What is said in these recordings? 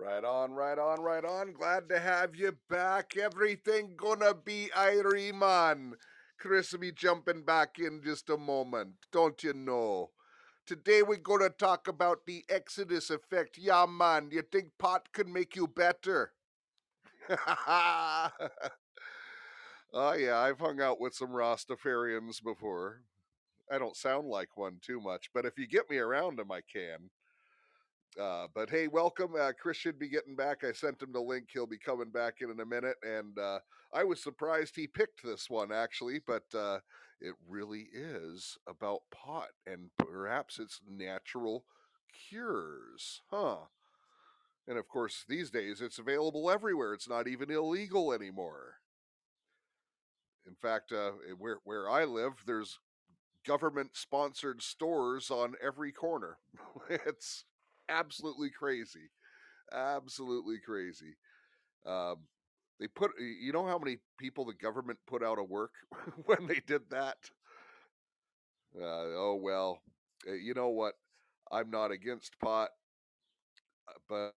Right on, right on, right on. Glad to have you back. Everything gonna be Irie, man. Chris will be jumping back in just a moment. Don't you know? Today we're gonna talk about the Exodus effect. Yeah, man. You think pot can make you better? oh yeah, I've hung out with some Rastafarians before. I don't sound like one too much, but if you get me around them, I can. Uh, but hey, welcome. Uh, Chris should be getting back. I sent him the link. He'll be coming back in in a minute. And uh, I was surprised he picked this one actually, but uh, it really is about pot and perhaps its natural cures, huh? And of course, these days it's available everywhere. It's not even illegal anymore. In fact, uh, where where I live, there's government sponsored stores on every corner. it's absolutely crazy, absolutely crazy. Um, they put, you know, how many people the government put out of work when they did that. Uh, oh well, uh, you know what? I'm not against pot, uh, but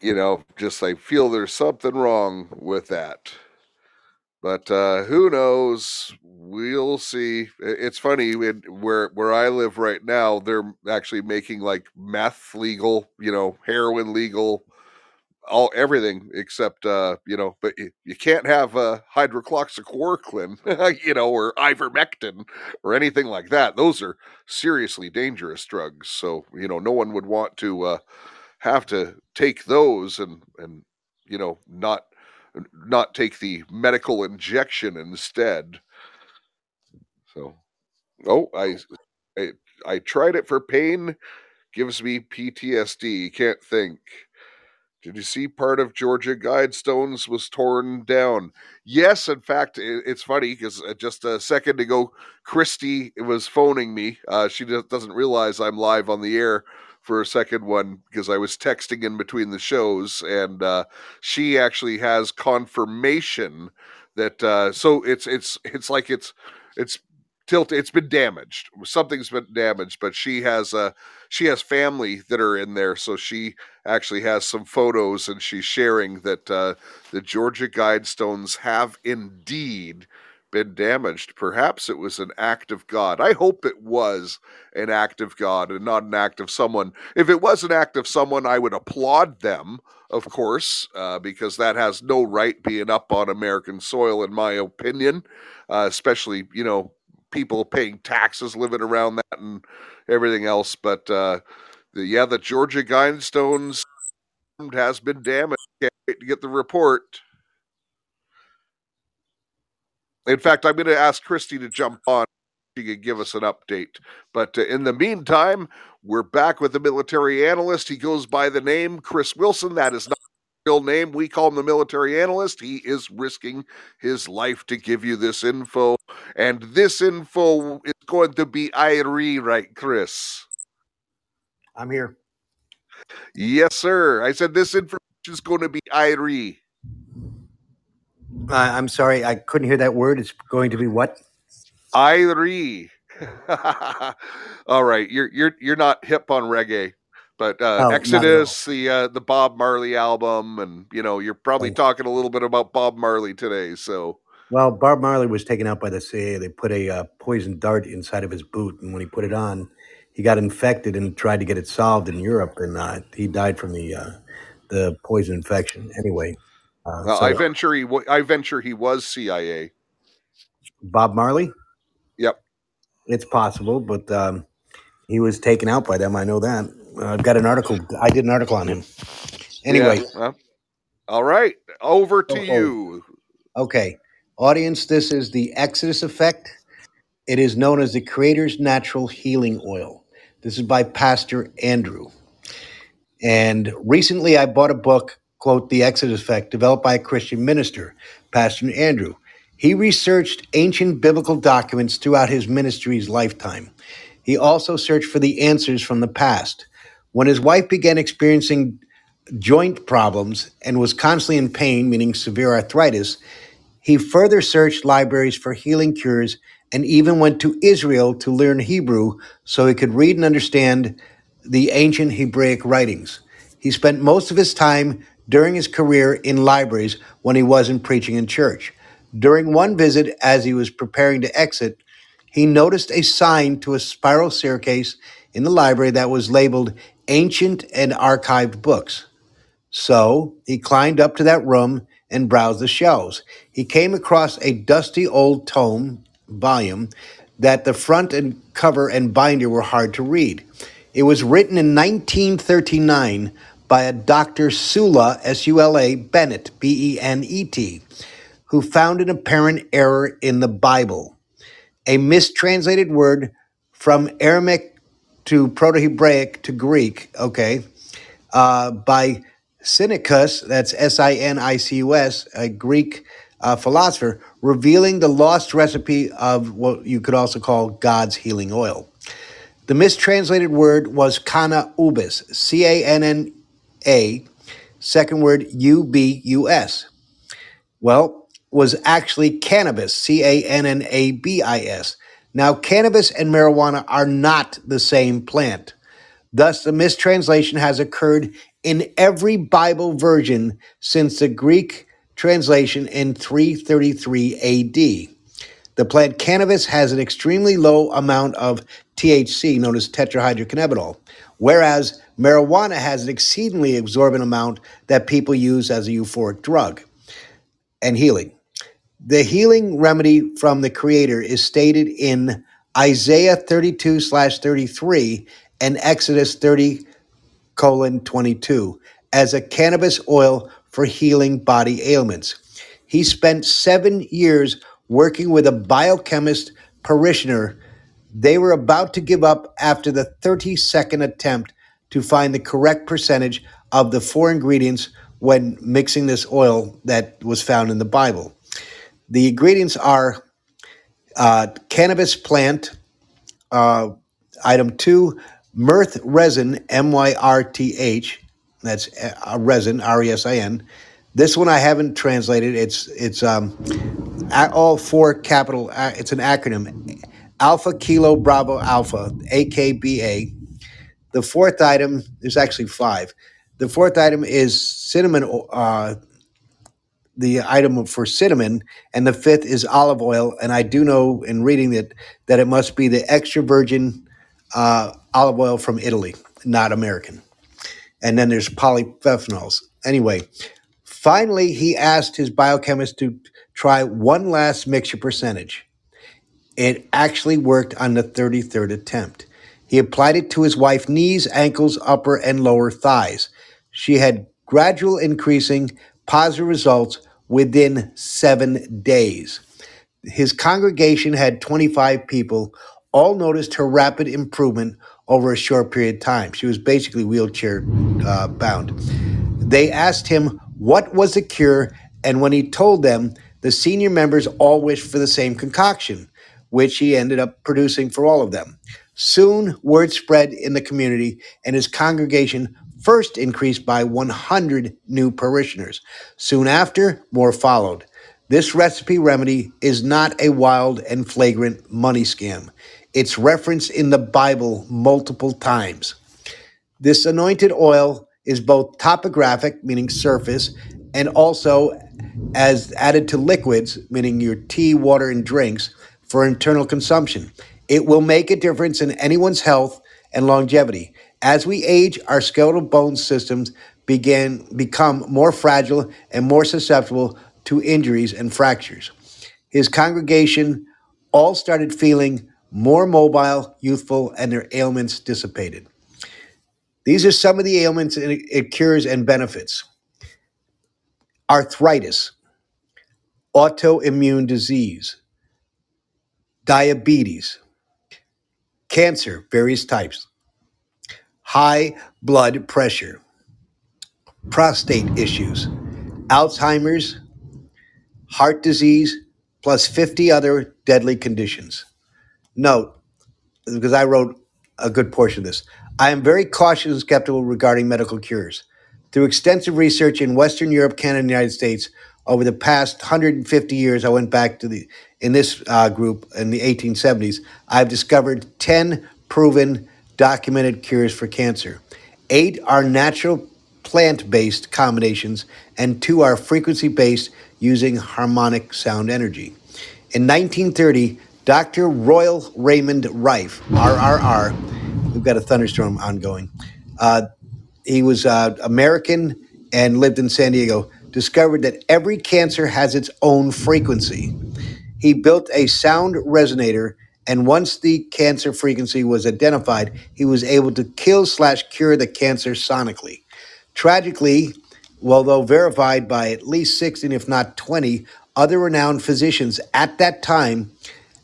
you know, just I feel there's something wrong with that. But uh, who knows? We'll see. It's funny where where I live right now. They're actually making like meth legal, you know, heroin legal, all everything except uh, you know. But you, you can't have uh, hydroxychloroquine, you know, or ivermectin or anything like that. Those are seriously dangerous drugs. So you know, no one would want to uh, have to take those and and you know not not take the medical injection instead. So, oh, I, I, I tried it for pain. Gives me PTSD. Can't think. Did you see part of Georgia Guidestones was torn down? Yes, in fact, it's funny because uh, just a second ago, Christy was phoning me. Uh, she doesn't realize I'm live on the air for a second one because I was texting in between the shows, and uh, she actually has confirmation that. Uh, so it's it's it's like it's it's tilt it's been damaged something's been damaged but she has uh she has family that are in there so she actually has some photos and she's sharing that uh the georgia guidestones have indeed been damaged. Perhaps it was an act of God. I hope it was an act of God and not an act of someone. If it was an act of someone, I would applaud them, of course, uh, because that has no right being up on American soil, in my opinion. Uh, especially, you know, people paying taxes living around that and everything else. But uh, the, yeah, the Georgia Guidestones has been damaged. Can't wait to get the report. In fact, I'm going to ask Christy to jump on. She could give us an update. But uh, in the meantime, we're back with the military analyst. He goes by the name Chris Wilson. That is not real name. We call him the military analyst. He is risking his life to give you this info. And this info is going to be Irie, right, Chris? I'm here. Yes, sir. I said this information is going to be Irie. Uh, I'm sorry, I couldn't hear that word. It's going to be what? Irie. All right, you're you're you're not hip on reggae, but uh, oh, Exodus, the uh, the Bob Marley album, and you know you're probably oh. talking a little bit about Bob Marley today. So, well, Bob Marley was taken out by the CIA. They put a uh, poison dart inside of his boot, and when he put it on, he got infected and tried to get it solved in Europe, and uh, he died from the uh, the poison infection. Anyway, uh, well, so, I venture he w- I venture he was CIA. Bob Marley. Yep, it's possible, but um, he was taken out by them. I know that. Uh, I've got an article. I did an article on him. Anyway. Yeah, well, all right, over to oh, oh. you. Okay, audience. This is the Exodus effect. It is known as the Creator's Natural Healing Oil. This is by Pastor Andrew. And recently, I bought a book quote, The Exodus Effect, developed by a Christian minister, Pastor Andrew. He researched ancient biblical documents throughout his ministry's lifetime. He also searched for the answers from the past. When his wife began experiencing joint problems and was constantly in pain, meaning severe arthritis, he further searched libraries for healing cures and even went to Israel to learn Hebrew so he could read and understand the ancient Hebraic writings. He spent most of his time during his career in libraries when he wasn't preaching in church. During one visit, as he was preparing to exit, he noticed a sign to a spiral staircase in the library that was labeled Ancient and Archived Books. So he climbed up to that room and browsed the shelves. He came across a dusty old tome volume that the front and cover and binder were hard to read. It was written in 1939 by a Dr. Sula, S U L A, Bennett, B E N E T, who found an apparent error in the Bible. A mistranslated word from Aramaic to Proto Hebraic to Greek, okay, uh, by Sinicus, that's S I N I C U S, a Greek uh, philosopher, revealing the lost recipe of what you could also call God's healing oil. The mistranslated word was canna ubis, C A N N A, second word U B U S. Well, was actually cannabis, C A N N A B I S. Now, cannabis and marijuana are not the same plant. Thus, the mistranslation has occurred in every Bible version since the Greek translation in 333 AD. The plant cannabis has an extremely low amount of THC, known as tetrahydrocannabinol, whereas marijuana has an exceedingly exorbitant amount that people use as a euphoric drug and healing. The healing remedy from the Creator is stated in Isaiah 32 slash 33 and Exodus 30 colon 22 as a cannabis oil for healing body ailments. He spent seven years working with a biochemist parishioner. They were about to give up after the 32nd attempt to find the correct percentage of the four ingredients when mixing this oil that was found in the Bible. The ingredients are uh, cannabis plant, uh, item two, Myrth resin, M Y R T H. That's a resin, R E S I N. This one I haven't translated. It's it's um, all four capital. It's an acronym: Alpha Kilo Bravo Alpha, AKBA. The fourth item there's actually five. The fourth item is cinnamon. Uh, the item for cinnamon, and the fifth is olive oil. And I do know in reading that that it must be the extra virgin uh, olive oil from Italy, not American. And then there's polyphenols. Anyway, finally, he asked his biochemist to try one last mixture percentage. It actually worked on the 33rd attempt. He applied it to his wife's knees, ankles, upper and lower thighs. She had gradual increasing positive results within seven days. His congregation had 25 people, all noticed her rapid improvement over a short period of time. She was basically wheelchair uh, bound. They asked him what was the cure, and when he told them, the senior members all wished for the same concoction, which he ended up producing for all of them. Soon, word spread in the community, and his congregation first increased by 100 new parishioners. Soon after, more followed. This recipe remedy is not a wild and flagrant money scam. It's referenced in the Bible multiple times. This anointed oil is both topographic, meaning surface, and also as added to liquids, meaning your tea, water, and drinks, for internal consumption. It will make a difference in anyone's health and longevity. As we age, our skeletal bone systems begin become more fragile and more susceptible to injuries and fractures. His congregation all started feeling more mobile, youthful, and their ailments dissipated. These are some of the ailments it cures and benefits arthritis, autoimmune disease, diabetes, cancer, various types, high blood pressure, prostate issues, Alzheimer's, heart disease, plus 50 other deadly conditions. Note, because I wrote a good portion of this, I am very cautious and skeptical regarding medical cures. Through extensive research in Western Europe, Canada, and the United States over the past 150 years, I went back to the in this uh, group in the 1870s. I've discovered 10 proven documented cures for cancer. Eight are natural plant based combinations, and two are frequency based using harmonic sound energy. In 1930, Dr. Royal Raymond Rife, RRR, we've got a thunderstorm ongoing. Uh, he was uh, American and lived in San Diego, discovered that every cancer has its own frequency. He built a sound resonator, and once the cancer frequency was identified, he was able to kill slash cure the cancer sonically. Tragically, although verified by at least 16, if not 20, other renowned physicians at that time,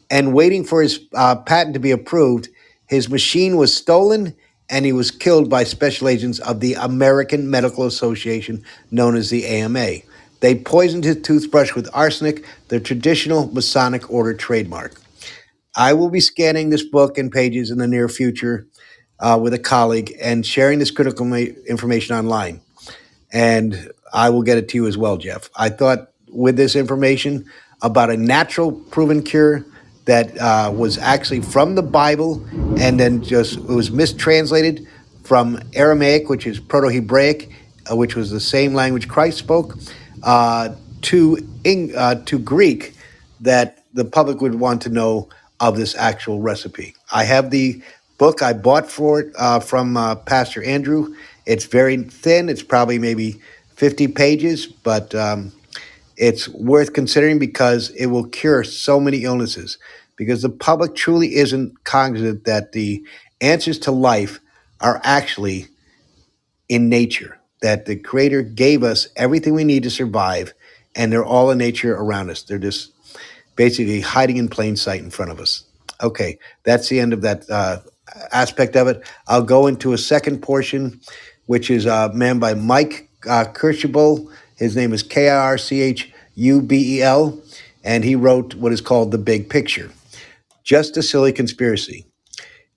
and waiting for his uh, patent to be approved, his machine was stolen and he was killed by special agents of the American Medical Association, known as the AMA. They poisoned his toothbrush with arsenic, the traditional Masonic order trademark. I will be scanning this book and pages in the near future uh, with a colleague and sharing this critical ma- information online. And I will get it to you as well, Jeff. I thought with this information about a natural proven cure that uh, was actually from the Bible and then just it was mistranslated from Aramaic, which is Proto Hebraic, uh, which was the same language Christ spoke, uh, to Eng- uh, to Greek, that the public would want to know of this actual recipe. I have the book I bought for it uh, from uh, Pastor Andrew. It's very thin. It's probably maybe 50 pages, but um, it's worth considering because it will cure so many illnesses. Because the public truly isn't cognizant that the answers to life are actually in nature, that the Creator gave us everything we need to survive, and they're all in nature around us. They're just basically hiding in plain sight in front of us. Okay, that's the end of that uh, aspect of it. I'll go into a second portion, which is a man by Mike uh, Kirchubel. His name is K I R C H U B E L, and he wrote what is called The Big Picture. Just a silly conspiracy.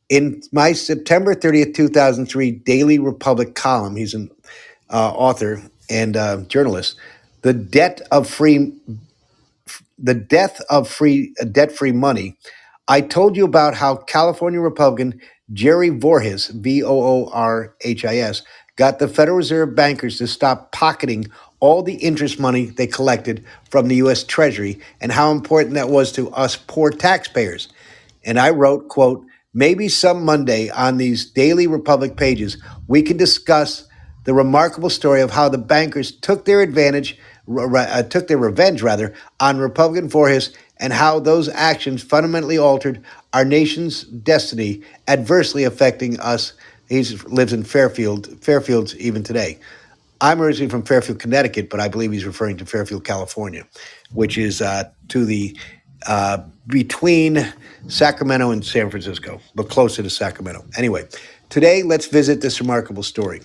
In my September 30th, 2003 Daily Republic column, he's an uh, author and uh, journalist, The Debt of Free the death of free debt-free money, I told you about how California Republican Jerry Voorhis, V O O R H I S, got the Federal Reserve bankers to stop pocketing all the interest money they collected from the US Treasury and how important that was to us poor taxpayers. And I wrote, quote, maybe some Monday on these Daily Republic pages we can discuss the remarkable story of how the bankers took their advantage uh, took their revenge rather on Republican Voorhis and how those actions fundamentally altered our nation's destiny, adversely affecting us. He lives in Fairfield, Fairfields even today. I'm originally from Fairfield, Connecticut, but I believe he's referring to Fairfield, California, which is uh, to the uh, between Sacramento and San Francisco, but closer to Sacramento. Anyway, today let's visit this remarkable story.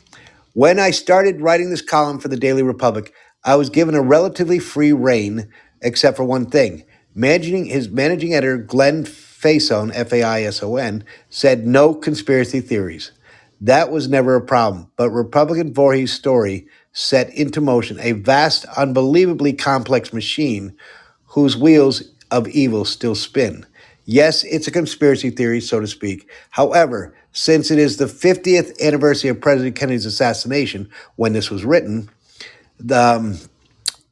When I started writing this column for the Daily Republic, I was given a relatively free reign, except for one thing. Managing his managing editor, Glenn Faison, F A I S O N, said no conspiracy theories. That was never a problem, but Republican Voorhis' story set into motion a vast, unbelievably complex machine whose wheels of evil still spin. Yes, it's a conspiracy theory, so to speak. However, since it is the 50th anniversary of President Kennedy's assassination when this was written, the, um,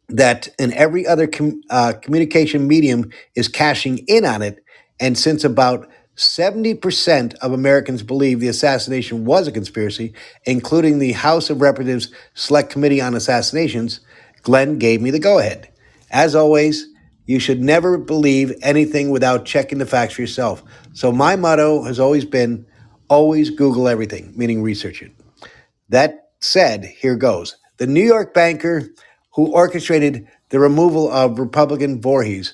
that in every other com- uh, communication medium is cashing in on it. And since about 70% of Americans believe the assassination was a conspiracy, including the House of Representatives Select Committee on Assassinations, Glenn gave me the go ahead. As always, you should never believe anything without checking the facts for yourself. So, my motto has always been always Google everything, meaning research it. That said, here goes. The New York banker who orchestrated the removal of Republican Voorhis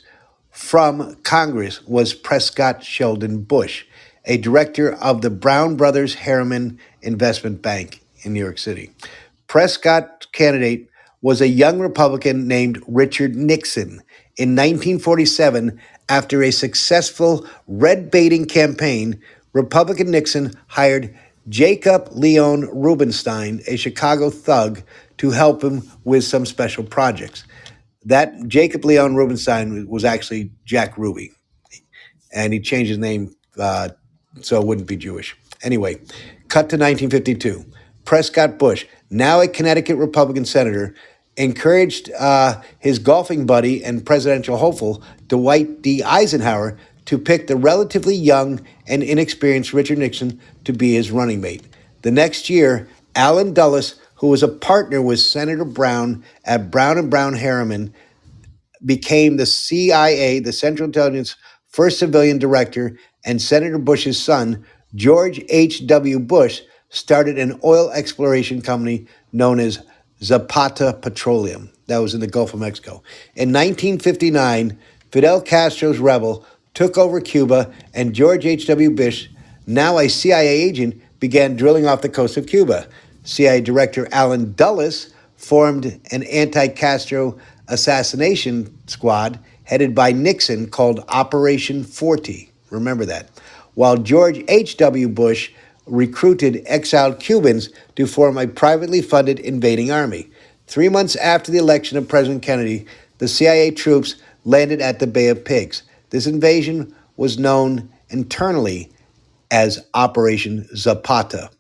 from Congress was Prescott Sheldon Bush, a director of the Brown Brothers Harriman Investment Bank in New York City. Prescott's candidate was a young Republican named Richard Nixon. In 1947, after a successful red baiting campaign, Republican Nixon hired Jacob Leon Rubinstein, a Chicago thug, to help him with some special projects. That Jacob Leon Rubinstein was actually Jack Ruby, and he changed his name uh, so it wouldn't be Jewish. Anyway, cut to 1952. Prescott Bush, now a Connecticut Republican senator, encouraged uh, his golfing buddy and presidential hopeful, Dwight D. Eisenhower, to pick the relatively young and inexperienced Richard Nixon to be his running mate. The next year, Allen Dulles, who was a partner with Senator Brown at Brown and Brown Harriman, became the CIA, the Central Intelligence first civilian director, and Senator Bush's son, George H.W. Bush, started an oil exploration company known as Zapata Petroleum. That was in the Gulf of Mexico. In 1959, Fidel Castro's rebel took over Cuba, and George H.W. Bush, now a CIA agent, began drilling off the coast of Cuba. CIA Director Allen Dulles formed an anti Castro assassination squad headed by Nixon called Operation Forty. Remember that. While George H.W. Bush recruited exiled Cubans to form a privately funded invading army. Three months after the election of President Kennedy, the CIA troops landed at the Bay of Pigs. This invasion was known internally as Operation Zapata.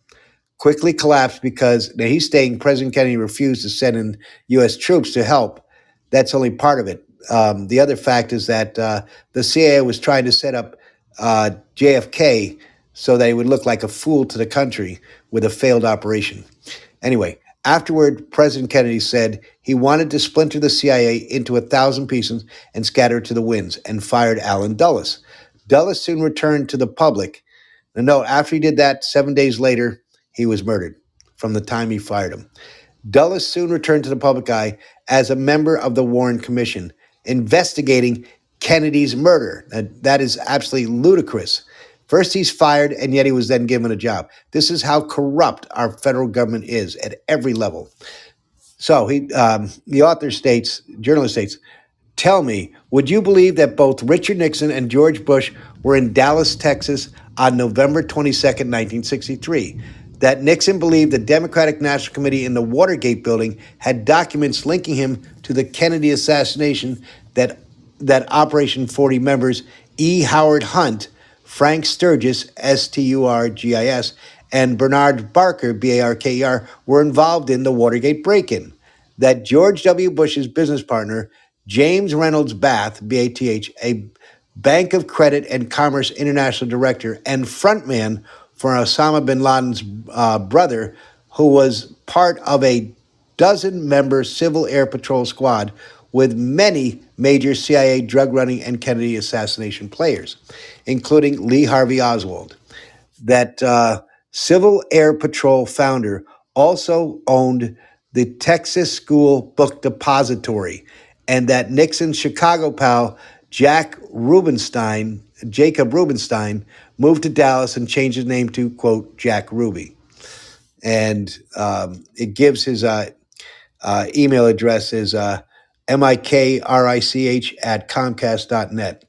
Quickly collapsed because now he's saying President Kennedy refused to send in U.S. troops to help. That's only part of it. Um, the other fact is that uh, the CIA was trying to set up uh, JFK so that he would look like a fool to the country with a failed operation. Anyway, afterward, President Kennedy said he wanted to splinter the CIA into a thousand pieces and scatter it to the winds and fired Allen Dulles. Dulles soon returned to the public. And no, after he did that, seven days later, he was murdered from the time he fired him. Dulles soon returned to the public eye as a member of the Warren Commission investigating Kennedy's murder. that is absolutely ludicrous. First, he's fired, and yet he was then given a job. This is how corrupt our federal government is at every level. So he, um, the author states, journalist states, tell me, would you believe that both Richard Nixon and George Bush were in Dallas, Texas on November 22nd, 1963? That Nixon believed the Democratic National Committee in the Watergate building had documents linking him to the Kennedy assassination that that Operation 40 members E. Howard Hunt Frank Sturgis, S T U R G I S, and Bernard Barker, B A R K E R, were involved in the Watergate break in. That George W. Bush's business partner, James Reynolds Bath, B A T H, a Bank of Credit and Commerce International Director and frontman for Osama bin Laden's uh, brother, who was part of a dozen member Civil Air Patrol squad with many major CIA drug running and Kennedy assassination players including Lee Harvey Oswald. That uh, Civil Air Patrol founder also owned the Texas School Book Depository, and that Nixon's Chicago pal Jack Rubenstein, Jacob Rubenstein, moved to Dallas and changed his name to quote Jack Ruby, and um, it gives his uh, uh, email address is uh, mikrich at comcast.net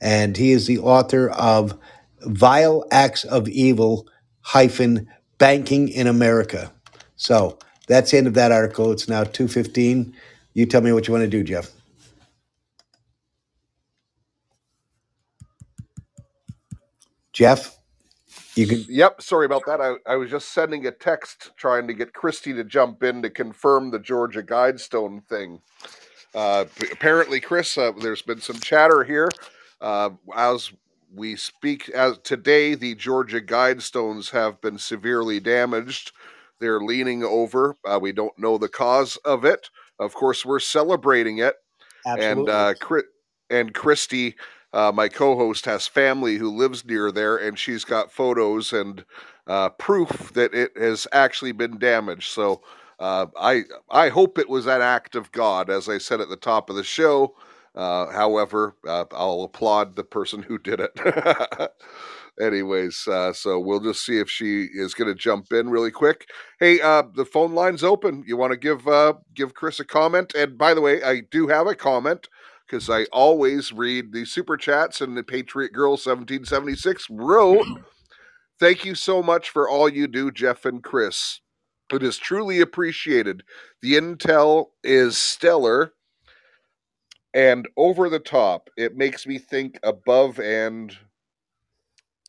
and he is the author of Vile Acts of Evil hyphen Banking in America. So that's the end of that article. It's now 2.15. You tell me what you want to do, Jeff. Jeff, you can. Yep, sorry about that. I, I was just sending a text trying to get Christy to jump in to confirm the Georgia Guidestone thing. Uh, apparently, Chris, uh, there's been some chatter here uh, as we speak as today, the Georgia Guidestones have been severely damaged. They're leaning over. Uh, we don't know the cause of it. Of course, we're celebrating it. Absolutely. And uh, and Christy, uh, my co-host, has family who lives near there, and she's got photos and uh, proof that it has actually been damaged. So uh, I I hope it was an act of God, as I said at the top of the show. Uh, however, uh, I'll applaud the person who did it. Anyways, uh, so we'll just see if she is going to jump in really quick. Hey, the phone line's open. You want to give give Chris a comment? And by the way, I do have a comment because I always read the super chats. And the Patriot Girl 1776 wrote, "Thank you so much for all you do, Jeff and Chris. It is truly appreciated. The intel is stellar." and over the top. It makes me think above and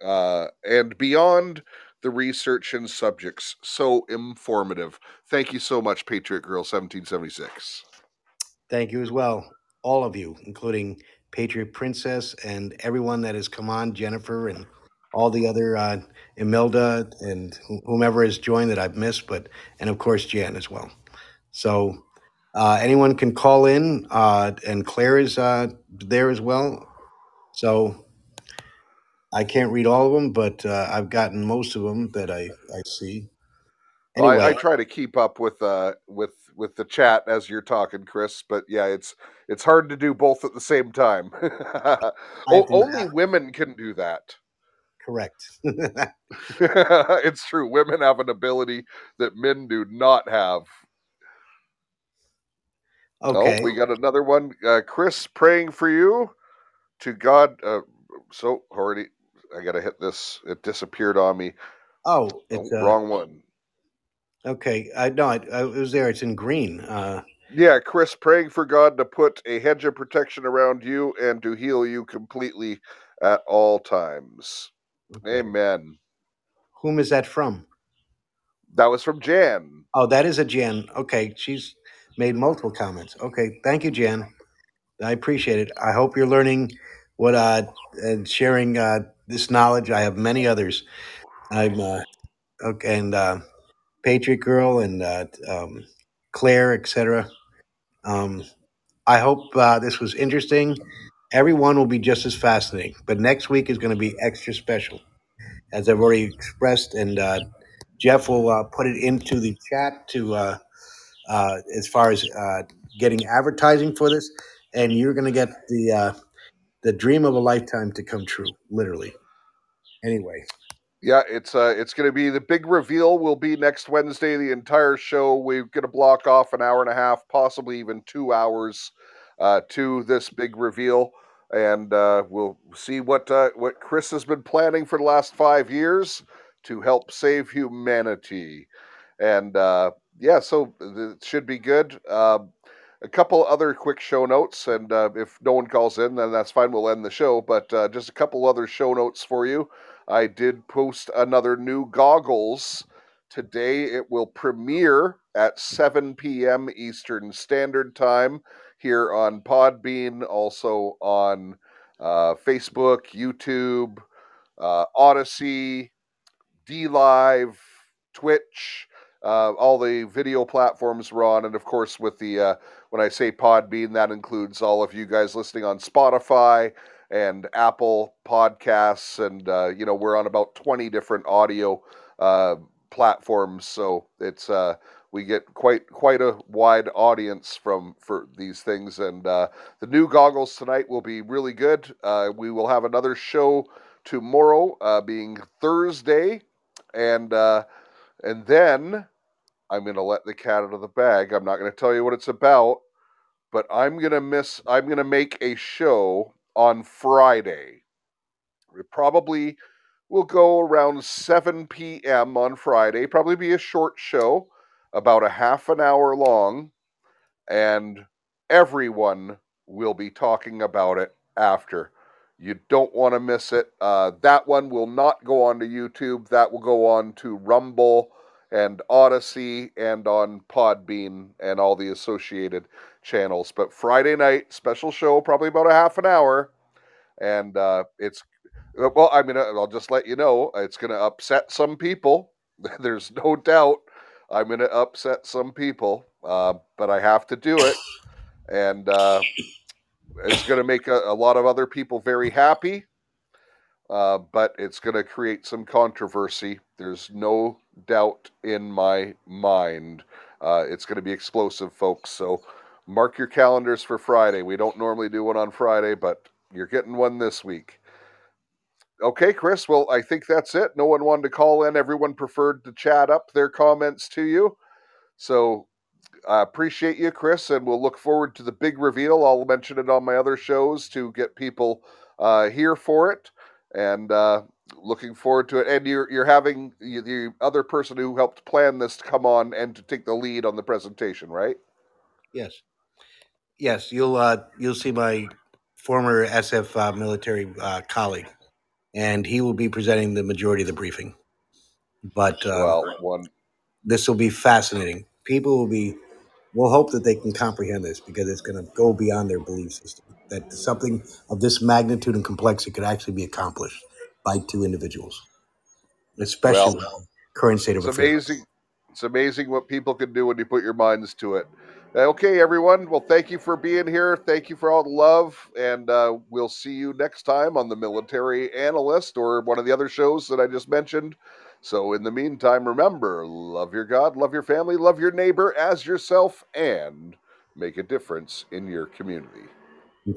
uh, and beyond the research and subjects. So informative. Thank you so much, Patriot Girl 1776. Thank you as well, all of you, including Patriot Princess and everyone that has come on, Jennifer and all the other uh, Imelda and whomever has joined that I've missed, but and of course Jan as well. So uh, anyone can call in, uh, and Claire is uh, there as well. So I can't read all of them, but uh, I've gotten most of them that I I see. Well, Anyway, I, I try to keep up with uh with with the chat as you're talking, Chris, but yeah, it's it's hard to do both at the same time. I o- think only women can do that. correct. it's true. Women have an ability that men do not have. okay. Oh, we got another one. Uh, Chris praying for you to God. Uh, so already, I gotta hit this. It disappeared on me. Oh, Oh, it's uh, wrong one. Okay. I no, I, I it was there. It's in green. Uh, Yeah, Chris praying for God to put a hedge of protection around you and to heal you completely at all times. okay. Amen. Whom is that from? That was from Jan. Oh, that is a Jan. Okay, she's made multiple comments. Okay, thank you, Jan. I appreciate it. I hope you're learning what uh and sharing uh this knowledge. I have many others. I'm uh okay, and uh Patriot Girl and uh um Claire, etc. Um I hope uh, this was interesting. Everyone will be just as fascinating, but next week is going to be extra special, as I've already expressed, and uh, Jeff will uh, put it into the chat to uh, uh, as far as uh, getting advertising for this, and you're going to get the uh, the dream of a lifetime to come true, literally. Anyway, Yeah, it's uh it's gonna be the big reveal will be next Wednesday, the entire show. We're gonna block off an hour and a half, possibly even two hours uh to this big reveal. And uh we'll see what uh what Chris has been planning for the last five years to help save humanity. And uh yeah, so it should be good. Um a couple other quick show notes, and uh, if no one calls in, then that's fine. We'll end the show. But uh, just a couple other show notes for you. I did post another new goggles today. It will premiere at 7 p.m. Eastern Standard Time here on Podbean, also on uh, Facebook, YouTube, uh, Odysee, D Live, Twitch, uh, all the video platforms we're on, and of course, with the uh, when I say Podbean, that includes all of you guys listening on Spotify and Apple Podcasts, and uh, you know we're on about twenty different audio uh, platforms, so it's uh, we get quite quite a wide audience from for these things, and uh, the new goggles tonight will be really good. We will have another show tomorrow, being Thursday, and uh, and then I'm gonna let the cat out of the bag. I'm not gonna tell you what it's about, but I'm gonna miss. I'm gonna make a show on Friday. It probably will go around 7 p.m. on Friday. Probably be a short show, about a half an hour long, and everyone will be talking about it after. You don't want to miss it. Uh, that one will not go on to YouTube. That will go on to Rumble and Odysee and on Podbean and all the associated channels. But Friday night, special show, probably about a half an hour. And uh, it's, well, I mean, I'll just let you know, it's going to upset some people. There's no doubt I'm going to upset some people, uh, but I have to do it. And uh, it's going to make a, a lot of other people very happy, uh, but it's going to create some controversy. There's no doubt in my mind. Uh, it's going to be explosive, folks. So mark your calendars for Friday. We don't normally do one on Friday, but you're getting one this week. Okay, Chris. Well, I think that's it. No one wanted to call in. Everyone preferred to chat up their comments to you. So I appreciate you, Chris, and we'll look forward to the big reveal. I'll mention it on my other shows to get people uh, here for it, and uh, looking forward to it. And you're you're having the the other person who helped plan this to come on and to take the lead on the presentation, right? yes, yes, you'll uh, you'll see my former SF uh, military uh, colleague, and he will be presenting the majority of the briefing. But uh, well, one this will be fascinating. People will be, will hope that they can comprehend this because it's going to go beyond their belief system. That something of this magnitude and complexity could actually be accomplished by two individuals, especially well, current state of it's affairs. amazing. It's amazing what people can do when you put your minds to it. Okay, everyone. Well, thank you for being here. Thank you for all the love, and uh, we'll see you next time on the Military Analyst or one of the other shows that I just mentioned. So, in the meantime, remember: love your God, love your family, love your neighbor as yourself, and make a difference in your community.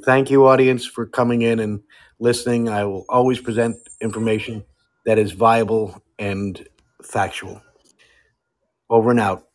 Thank you, audience, for coming in and listening. I will always present information that is viable and factual. Over and out.